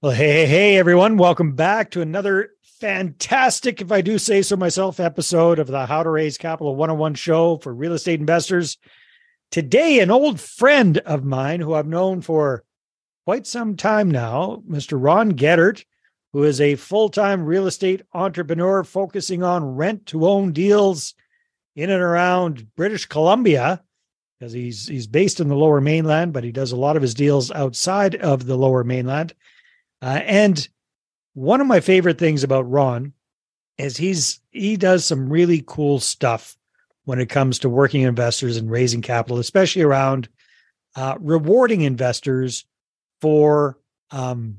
Well, hey, hey, hey, everyone. Welcome back to another fantastic, if I do say so myself, episode of the How to Raise Capital 101 show for real estate investors. Today, an old friend of mine who I've known for quite some time now, Mr. Ron Geddert, who is a full time real estate entrepreneur focusing on rent to own deals in and around British Columbia because he's he's based in the lower mainland but he does a lot of his deals outside of the lower mainland uh, and one of my favorite things about Ron is he's he does some really cool stuff when it comes to working investors and raising capital, especially around uh, rewarding investors for um,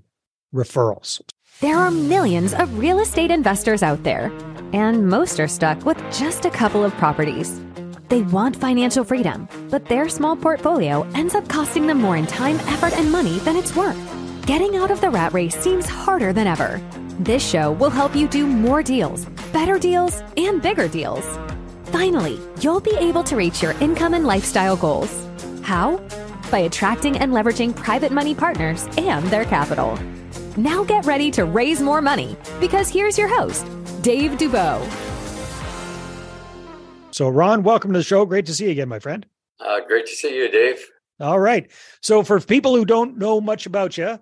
referrals. There are millions of real estate investors out there, and most are stuck with just a couple of properties. They want financial freedom, but their small portfolio ends up costing them more in time, effort, and money than it's worth. Getting out of the rat race seems harder than ever. This show will help you do more deals, better deals, and bigger deals. Finally, you'll be able to reach your income and lifestyle goals. How? By attracting and leveraging private money partners and their capital. Now get ready to raise more money because here's your host, Dave Dubeau. So, Ron, welcome to the show. Great to see you again, my friend. Uh, great to see you, Dave. All right. So, for people who don't know much about you,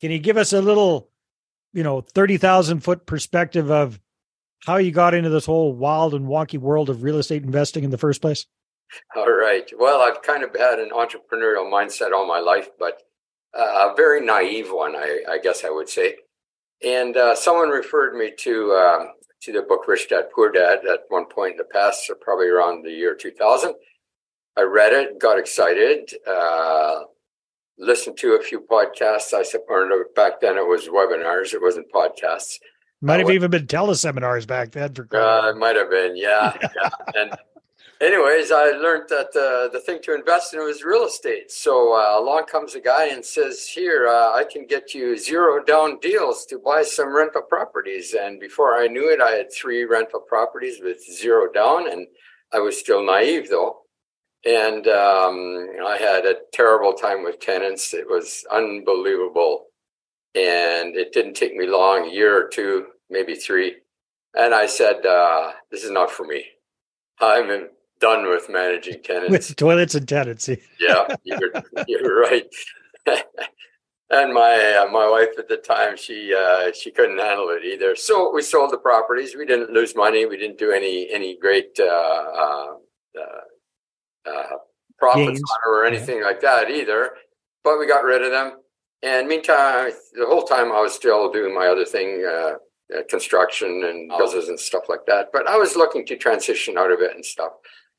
can you give us a little, you know, 30,000 foot perspective of how you got into this whole wild and wonky world of real estate investing in the first place? All right. Well, I've kind of had an entrepreneurial mindset all my life, but uh, a very naive one, I, I, guess I would say. And uh, someone referred me to um, to the book Rich Dad Poor Dad at one point in the past, so probably around the year 2000. I read it, got excited, uh, listened to a few podcasts. I suppose back then it was webinars; it wasn't podcasts. Might have uh, even been teleseminars back then. For uh, it might have been, yeah. yeah. And anyways, I learned that uh, the thing to invest in was real estate. So uh, along comes a guy and says, "Here, uh, I can get you zero down deals to buy some rental properties." And before I knew it, I had three rental properties with zero down, and I was still naive though. And um, I had a terrible time with tenants. It was unbelievable. And it didn't take me long, a year or two, maybe three. And I said, uh, this is not for me. I'm done with managing tenants. With toilets and tenants. yeah, you're, you're right. and my uh, my wife at the time, she uh, she couldn't handle it either. So we sold the properties. We didn't lose money. We didn't do any any great uh, uh uh, profits on or anything yeah. like that either. But we got rid of them. And meantime, the whole time I was still doing my other thing, uh, uh, construction and oh. houses and stuff like that. But I was looking to transition out of it and stuff.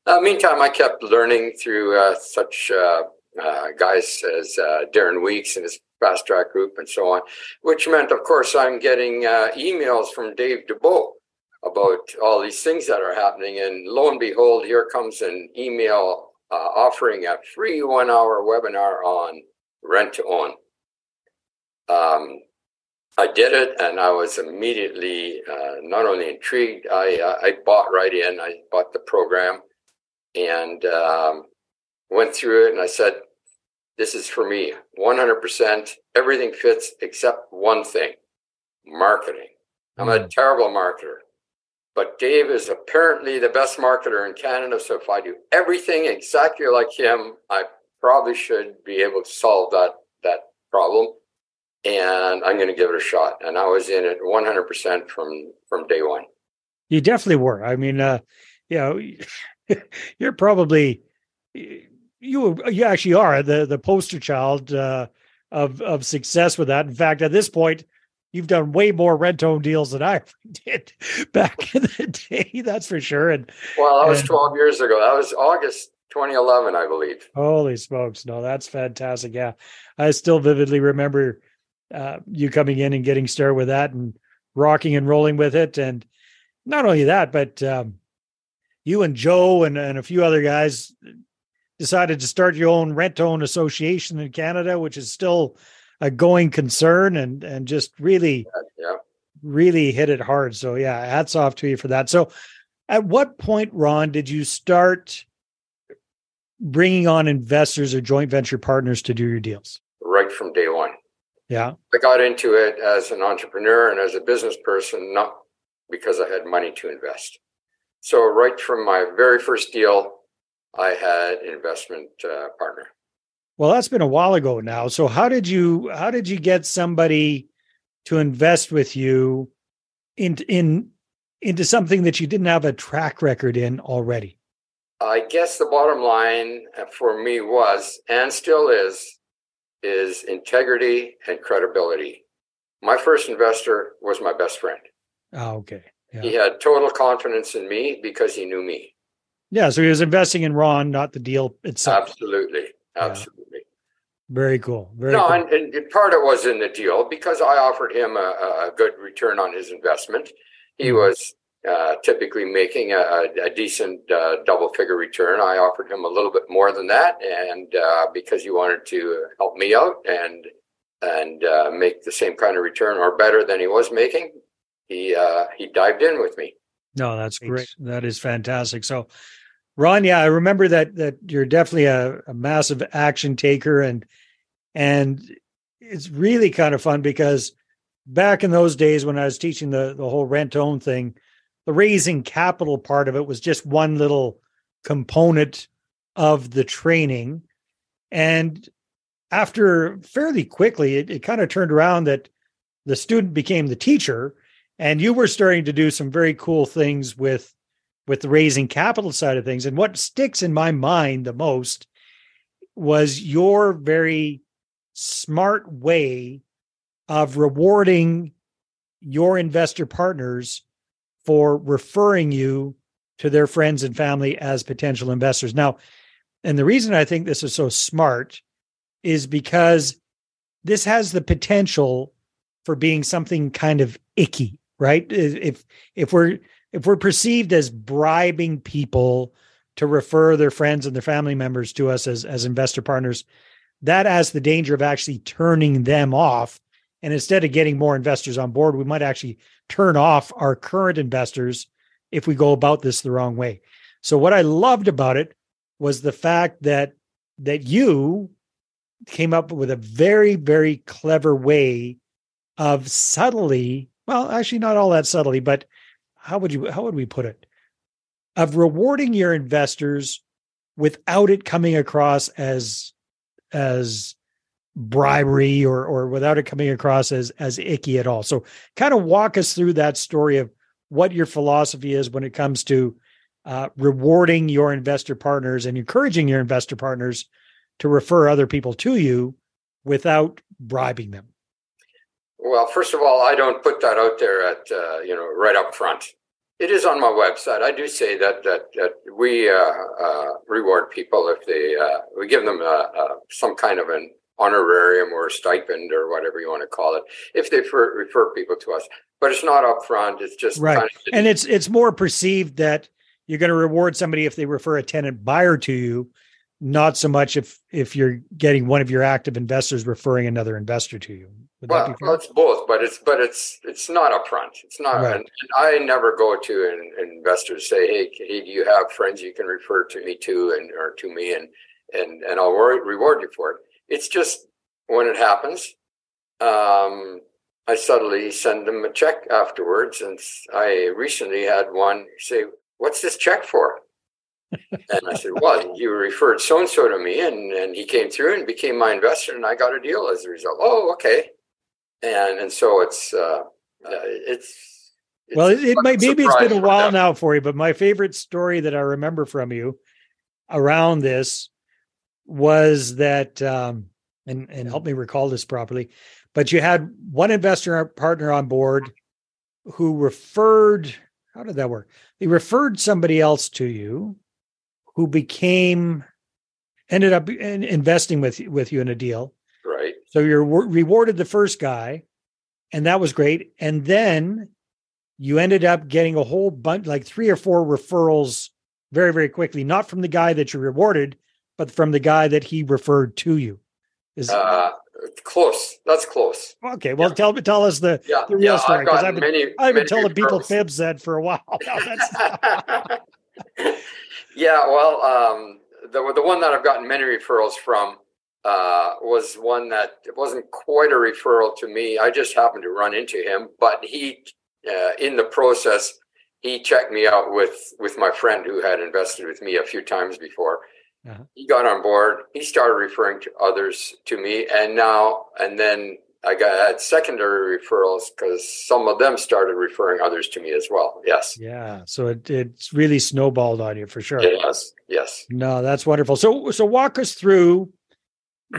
Uh, meantime, I kept learning through uh, such uh, uh, guys as Darren Weeks and his fast track group and so on, which meant, of course, I'm getting emails from Dave Dubeau about all these things that are happening. And lo and behold, here comes an email uh, offering a free one hour webinar on rent to own. Um, I did it and I was immediately uh, not only intrigued, I, uh, I bought right in. I bought the program and um, went through it and I said, this is for me 100%. Everything fits except one thing marketing. I'm a hmm. terrible marketer. But Dave is apparently the best marketer in Canada. So if I do everything exactly like him, I probably should be able to solve that that problem. And I'm going to give it a shot. And I was in it 100% from from day one. You definitely were. I mean, uh, you know, you're probably you you actually are the the poster child uh, of of success with that. In fact, at this point, you've done way more rent own deals than I did back in the day. That's for sure. And well, that was and, 12 years ago. That was August 2011, I believe. Holy smokes. No, that's fantastic. Yeah. I still vividly remember uh, you coming in and getting started with that and rocking and rolling with it. And not only that, but um, you and Joe and, and a few other guys decided to start your own rent own association in Canada, which is still a going concern and and just really yeah. really hit it hard so yeah hats off to you for that so at what point ron did you start bringing on investors or joint venture partners to do your deals right from day one Yeah. I got into it as an entrepreneur and as a business person, not because I had money to invest. So, right from my very first deal, I had an investment uh, partner. Well, that's been a while ago now. So, how did you how did you get somebody to invest with you in in into something that you didn't have a track record in already? I guess the bottom line uh, for me was and still is is integrity and credibility. My first investor was my best friend. Oh, okay. Yeah. He had total confidence in me because he knew me. Yeah, so he was investing in Ron, not the deal itself. Absolutely, absolutely. Very cool. Very no, cool. And, and, part of it was in the deal because I offered him a, a good return on his investment. He mm-hmm. was uh, typically making a, a decent uh, double figure return. I offered him a little bit more than that, and uh, because he wanted to help me out and and uh, make the same kind of return or better than he was making, he uh, he dived in with me. No, that's great. That is fantastic. So, Ron, yeah, I remember that that you're definitely a, a massive action taker, and and it's really kind of fun because back in those days when I was teaching the the whole rent own thing the raising capital part of it was just one little component of the training. And after fairly quickly, it, it kind of turned around that the student became the teacher, and you were starting to do some very cool things with with the raising capital side of things. And what sticks in my mind the most was your very smart way of rewarding your investor partners for referring you to their friends and family as potential investors. Now, and the reason I think this is so smart is because this has the potential for being something kind of icky, right? If if we're if we're perceived as bribing people to refer their friends and their family members to us as as investor partners, that has the danger of actually turning them off. And instead of getting more investors on board, we might actually turn off our current investors if we go about this the wrong way. So what I loved about it was the fact that that you came up with a very very clever way of subtly, well actually not all that subtly, but how would you how would we put it? Of rewarding your investors without it coming across as as bribery or or without it coming across as as icky at all. So kind of walk us through that story of what your philosophy is when it comes to uh, rewarding your investor partners and encouraging your investor partners to refer other people to you without bribing them. Well, first of all, I don't put that out there at uh, you know right up front. It is on my website. I do say that that, that we uh, uh reward people if they uh, we give them uh, some kind of an honorarium or stipend or whatever you want to call it if they refer, refer people to us. But it's not upfront. It's just right. kind of- and it's it's more perceived that you're going to reward somebody if they refer a tenant buyer to you not so much if if you're getting one of your active investors referring another investor to you Would well, well it's both but it's but it's it's not upfront it's not right. and, i never go to an, investors say hey, hey do you have friends you can refer to me to and or to me and and and i'll reward you for it it's just when it happens, um, I suddenly send them a check afterwards. And I recently had one say, What's this check for? And I said, Well, you referred so and so to me, and, and he came through and became my investor, and I got a deal as a result. Oh, okay. And and so it's uh, uh it's, it's well, it, it might maybe it's been a while now for you, but my favorite story that I remember from you around this was that um, and and help me recall this properly, but you had one investor partner on board who referred. How did that work? They referred somebody else to you, who became ended up investing with with you in a deal. Right. So you're rewarded the first guy, and that was great. And then you ended up getting a whole bunch, like three or four referrals, very very quickly. Not from the guy that you rewarded, but from the guy that he referred to you. Is uh, close? That's close. Okay, well, yeah. tell tell us the, yeah, the real yeah, story because I've been many, I've been telling people fibs that for a while. yeah, well, um, the the one that I've gotten many referrals from uh, was one that it wasn't quite a referral to me. I just happened to run into him, but he, uh, in the process, he checked me out with with my friend who had invested with me a few times before. Uh-huh. He got on board. He started referring to others to me, and now and then I got had secondary referrals because some of them started referring others to me as well. Yes. Yeah. So it it's really snowballed on you for sure. Yes. Yes. No, that's wonderful. So so walk us through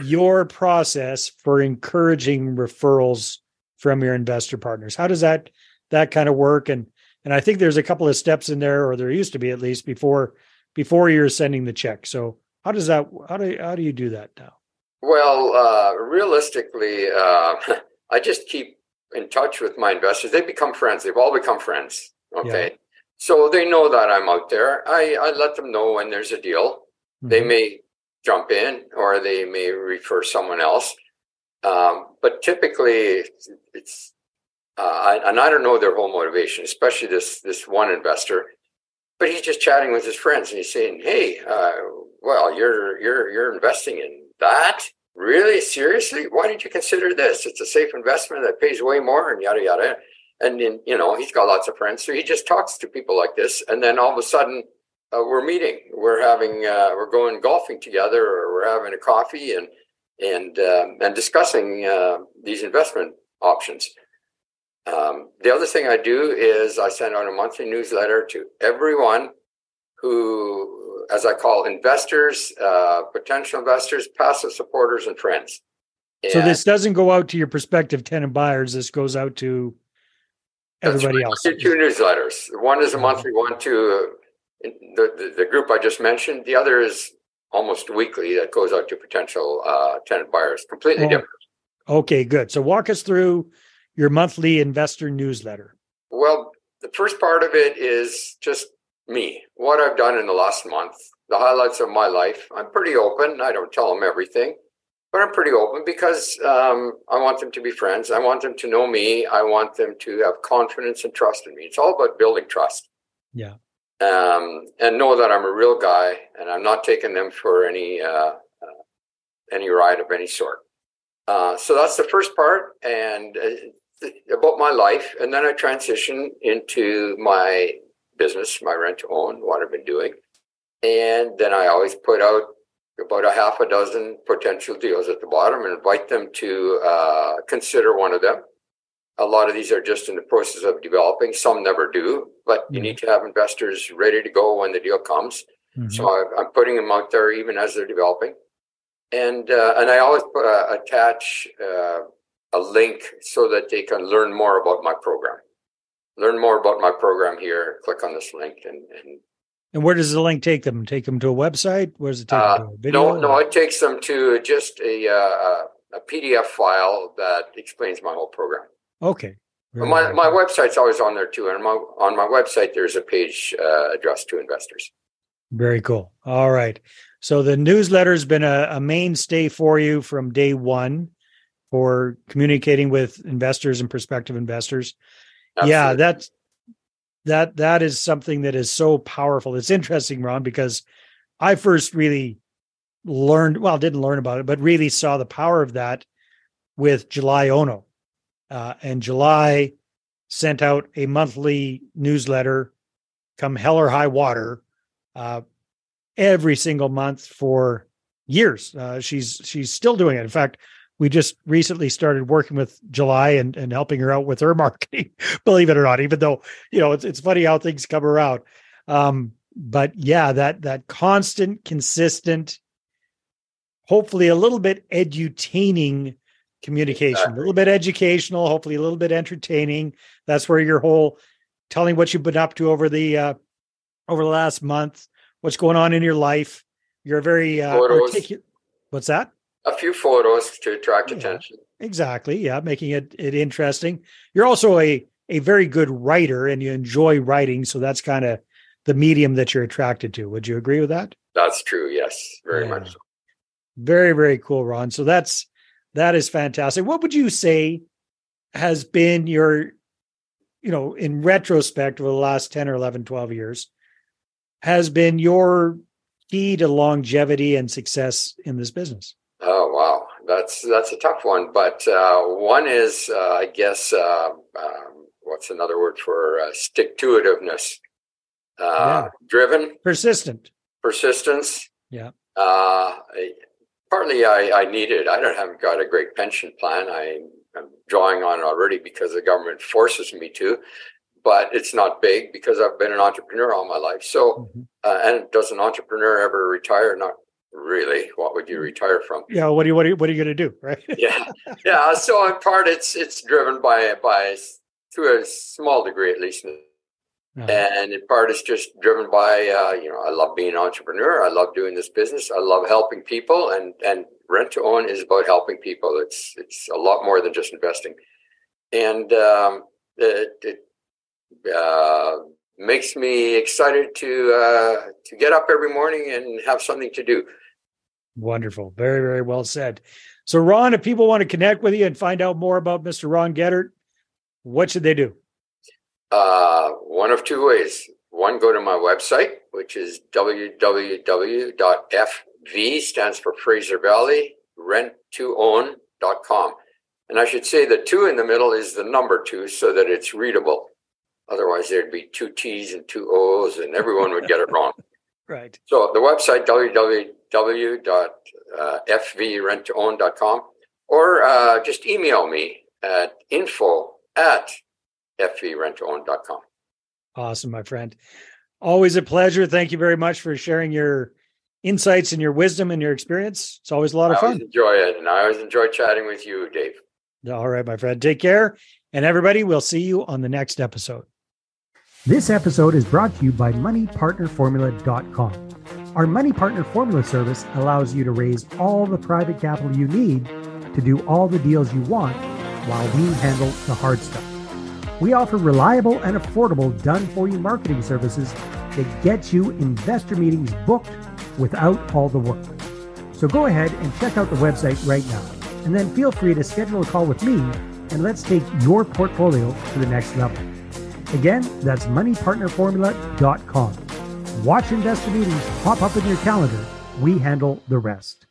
your process for encouraging referrals from your investor partners. How does that that kind of work? And and I think there's a couple of steps in there, or there used to be at least before before you're sending the check. So how does that how do how do you do that now? Well, uh, realistically, uh, I just keep in touch with my investors. They become friends. They've all become friends. Okay. Yeah. So they know that I'm out there. I, I let them know when there's a deal. Mm-hmm. They may jump in or they may refer someone else. Um, but typically it's, uh, I, and I don't know their whole motivation, especially this, this one investor, but he's just chatting with his friends and he's saying, Hey, uh, well, you're, you're, you're investing in that? Really? Seriously? Why did you consider this? It's a safe investment that pays way more and yada, yada. And then, you know, he's got lots of friends. So he just talks to people like this. And then all of a sudden, uh, we're meeting, we're having, uh, we're going golfing together, or we're having a coffee and and um, and discussing uh, these investment options. Um, the other thing I do is I send out a monthly newsletter to everyone who, as I call investors, uh, potential investors, passive supporters, and friends. And so this doesn't go out to your prospective tenant buyers. This goes out to everybody else. Two newsletters. One is a monthly one to the, the, the group I just mentioned. The other is almost weekly that goes out to potential uh, tenant buyers. Completely oh, different. Okay, good. So walk us through your monthly investor newsletter. Well, the first part of it is just me, what I've done in the last month, the highlights of my life. I'm pretty open. I don't tell them everything, but I'm pretty open because um, I want them to be friends. I want them to know me. I want them to have confidence and trust in me. It's all about building trust. Yeah um, and know that I'm a real guy and I'm not taking them for any uh, uh, any ride of any sort. Uh, so that's the first part, and uh, about my life, and then I transition into my business, my rent to own, what I've been doing, and then I always put out about a half a dozen potential deals at the bottom and invite them to uh, consider one of them a lot of these are just in the process of developing. Some never do, but you need to have investors ready to go when the deal comes. Mm-hmm. So I, am putting them out there even as they're developing, and uh, and I always uh, attach uh, a link so that they can learn more about my program. Learn more about my program here. Click on this link and. and and where does the link take them? Take them to a website? Where does it take them? Uh, no, no, it takes them to just a, uh, a PDF file that explains my whole program. Okay. Very my, my website's always on there too. And my, on my website, there's a page uh, addressed to investors. Very cool. All right. So the newsletter's been a, a mainstay for you from day one for communicating with investors and prospective investors. Absolutely. Yeah, that's that that is something that is so powerful. It's interesting, Ron, because I first really learned, well, didn't learn about it, but really saw the power of that with July Ono uh, and July sent out a monthly newsletter, come hell or high water, uh, every single month for years. Uh, she's she's still doing it. In fact, we just recently started working with July and, and helping her out with her marketing. believe it or not, even though you know it's it's funny how things come around. Um, but yeah, that that constant, consistent, hopefully a little bit edutaining communication, exactly. a little bit educational, hopefully a little bit entertaining. That's where your whole telling what you've been up to over the uh, over the last month, what's going on in your life. You're very uh, articulate. What's that? A few photos to attract yeah, attention. Exactly. Yeah, making it it interesting. You're also a a very good writer, and you enjoy writing, so that's kind of the medium that you're attracted to. Would you agree with that? That's true. Yes, very yeah. much so. Very, very cool, Ron. So that's that is fantastic. What would you say has been your, you know, in retrospect over the last 10 or 11, 12 years, has been your key to longevity and success in this business? Oh wow, that's that's a tough one. But uh, one is, uh, I guess, uh, um, what's another word for uh, stick to itiveness? Uh, Yeah. Driven, Persistent. persistence. Yeah. Uh, I- partly, I, I need it. I don't haven't got a great pension plan. I, I'm drawing on it already because the government forces me to. But it's not big because I've been an entrepreneur all my life. So, Mhm. uh, and does an entrepreneur ever retire? Not really. What would you retire from? Yeah. What are you, what are you, what are you going to do? Right. yeah, yeah. So in part, it's it's driven by by to a small degree at least, Uh-huh. and in part, it's just driven by uh, you know I love being an entrepreneur. I love doing this business. I love helping people, and and rent to own is about helping people. It's it's a lot more than just investing, and um, it, it uh, makes me excited to uh, to get up every morning and have something to do. Wonderful. Very, very well said. So, Ron, if people want to connect with you and find out more about Mr. Ron Geddert, what should they do? Uh, one of two ways. One, go to my website, which is www.fv stands for Fraser Valley rent to own.com. And I should say the two in the middle is the number two so that it's readable. Otherwise, there'd be two T's and two O's and everyone would get it wrong. Right. So the website, www.fvrent2own.com, or uh, just email me at info at fvrent2own.com. Awesome, my friend. Always a pleasure. Thank you very much for sharing your insights and your wisdom and your experience. It's always a lot of always fun. enjoy it, and I always enjoy chatting with you, Dave. All right, my friend. Take care. And everybody, we'll see you on the next episode. This episode is brought to you by MoneyPartnerFormula.com. Our Money Partner Formula service allows you to raise all the private capital you need to do all the deals you want while we handle the hard stuff. We offer reliable and affordable done for you marketing services that get you investor meetings booked without all the work. So go ahead and check out the website right now, and then feel free to schedule a call with me and let's take your portfolio to the next level. Again, that's moneypartnerformula.com. Watch investor meetings pop up in your calendar. We handle the rest.